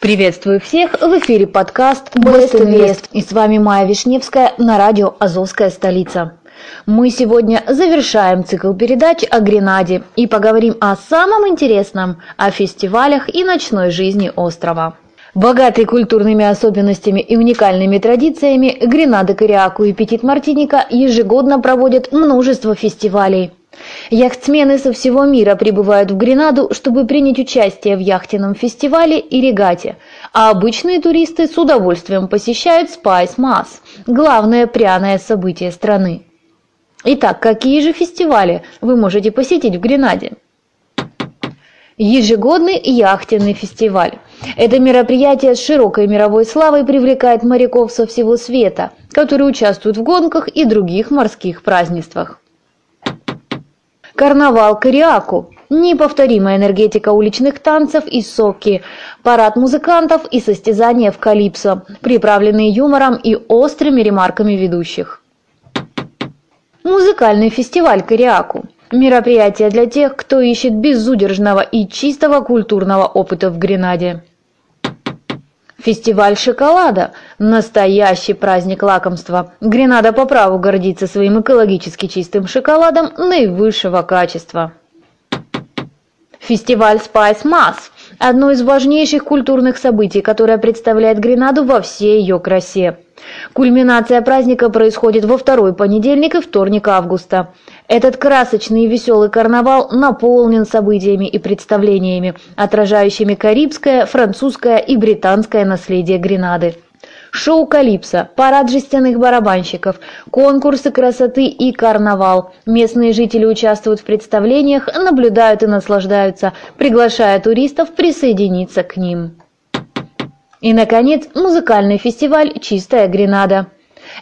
Приветствую всех! В эфире подкаст Best Invest. И с вами Майя Вишневская на радио «Азовская столица». Мы сегодня завершаем цикл передач о Гренаде и поговорим о самом интересном – о фестивалях и ночной жизни острова. Богатый культурными особенностями и уникальными традициями, Гренада, Кориаку и Петит Мартиника ежегодно проводят множество фестивалей. Яхтсмены со всего мира прибывают в Гренаду, чтобы принять участие в яхтенном фестивале и регате, а обычные туристы с удовольствием посещают Spice Mass – главное пряное событие страны. Итак, какие же фестивали вы можете посетить в Гренаде? Ежегодный яхтенный фестиваль. Это мероприятие с широкой мировой славой привлекает моряков со всего света, которые участвуют в гонках и других морских празднествах. Карнавал Кориаку. Неповторимая энергетика уличных танцев и соки, парад музыкантов и состязания в калипсо, приправленные юмором и острыми ремарками ведущих. Музыкальный фестиваль Кориаку. Мероприятие для тех, кто ищет безудержного и чистого культурного опыта в Гренаде. Фестиваль шоколада – настоящий праздник лакомства. Гренада по праву гордится своим экологически чистым шоколадом наивысшего качества. Фестиваль Spice Mass – одно из важнейших культурных событий, которое представляет Гренаду во всей ее красе. Кульминация праздника происходит во второй понедельник и вторник августа. Этот красочный и веселый карнавал наполнен событиями и представлениями, отражающими карибское, французское и британское наследие Гренады. Шоу «Калипсо», парад жестяных барабанщиков, конкурсы красоты и карнавал. Местные жители участвуют в представлениях, наблюдают и наслаждаются, приглашая туристов присоединиться к ним. И, наконец, музыкальный фестиваль «Чистая Гренада».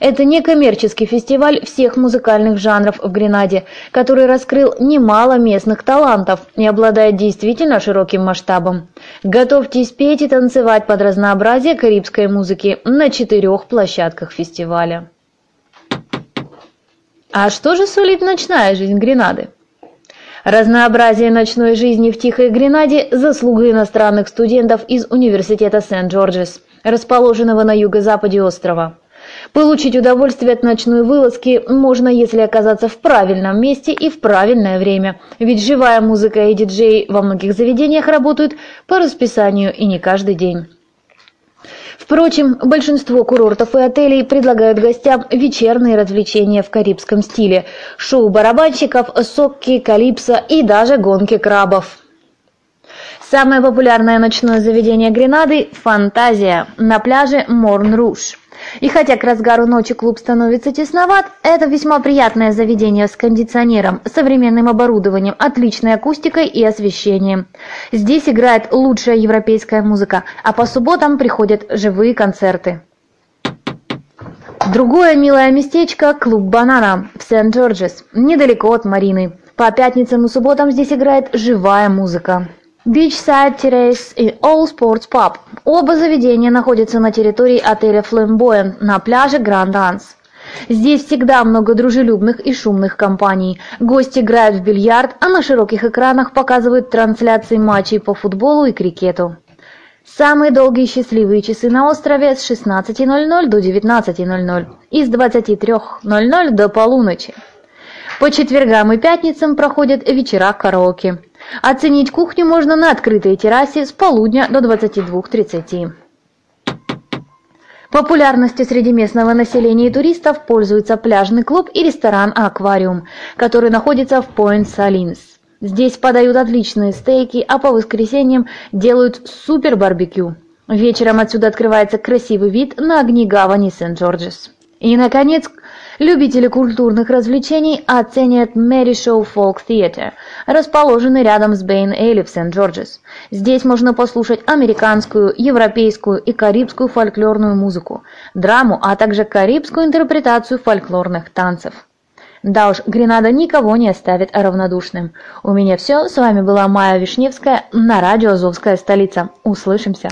Это некоммерческий фестиваль всех музыкальных жанров в Гренаде, который раскрыл немало местных талантов и обладает действительно широким масштабом. Готовьтесь петь и танцевать под разнообразие карибской музыки на четырех площадках фестиваля. А что же сулит ночная жизнь Гренады? Разнообразие ночной жизни в Тихой Гренаде – заслуга иностранных студентов из Университета Сент-Джорджес, расположенного на юго-западе острова. Получить удовольствие от ночной вылазки можно, если оказаться в правильном месте и в правильное время, ведь живая музыка и диджеи во многих заведениях работают по расписанию и не каждый день. Впрочем, большинство курортов и отелей предлагают гостям вечерние развлечения в карибском стиле – шоу барабанщиков, сокки, калипсо и даже гонки крабов. Самое популярное ночное заведение Гренады – «Фантазия» на пляже Морн-Руж – и хотя к разгару ночи клуб становится тесноват, это весьма приятное заведение с кондиционером, современным оборудованием, отличной акустикой и освещением. Здесь играет лучшая европейская музыка, а по субботам приходят живые концерты. Другое милое местечко – клуб «Банана» в Сент-Джорджес, недалеко от Марины. По пятницам и субботам здесь играет живая музыка. Beachside Terrace и All Sports Pub. Оба заведения находятся на территории отеля Flamboyant на пляже Grand Anse. Здесь всегда много дружелюбных и шумных компаний. Гости играют в бильярд, а на широких экранах показывают трансляции матчей по футболу и крикету. Самые долгие счастливые часы на острове с 16.00 до 19.00 и с 23.00 до полуночи. По четвергам и пятницам проходят вечера караоке. Оценить кухню можно на открытой террасе с полудня до 22.30. Популярностью среди местного населения и туристов пользуется пляжный клуб и ресторан «Аквариум», который находится в Пойнт-Салинс. Здесь подают отличные стейки, а по воскресеньям делают супер-барбекю. Вечером отсюда открывается красивый вид на огни гавани Сент-Джорджес. И, наконец, Любители культурных развлечений оценят Мэри Шоу Фолк Theatre, расположенный рядом с Бэйн Эйли в Сент-Джорджес. Здесь можно послушать американскую, европейскую и карибскую фольклорную музыку, драму, а также карибскую интерпретацию фольклорных танцев. Да уж, Гренада никого не оставит равнодушным. У меня все. С вами была Майя Вишневская на радио «Азовская столица». Услышимся.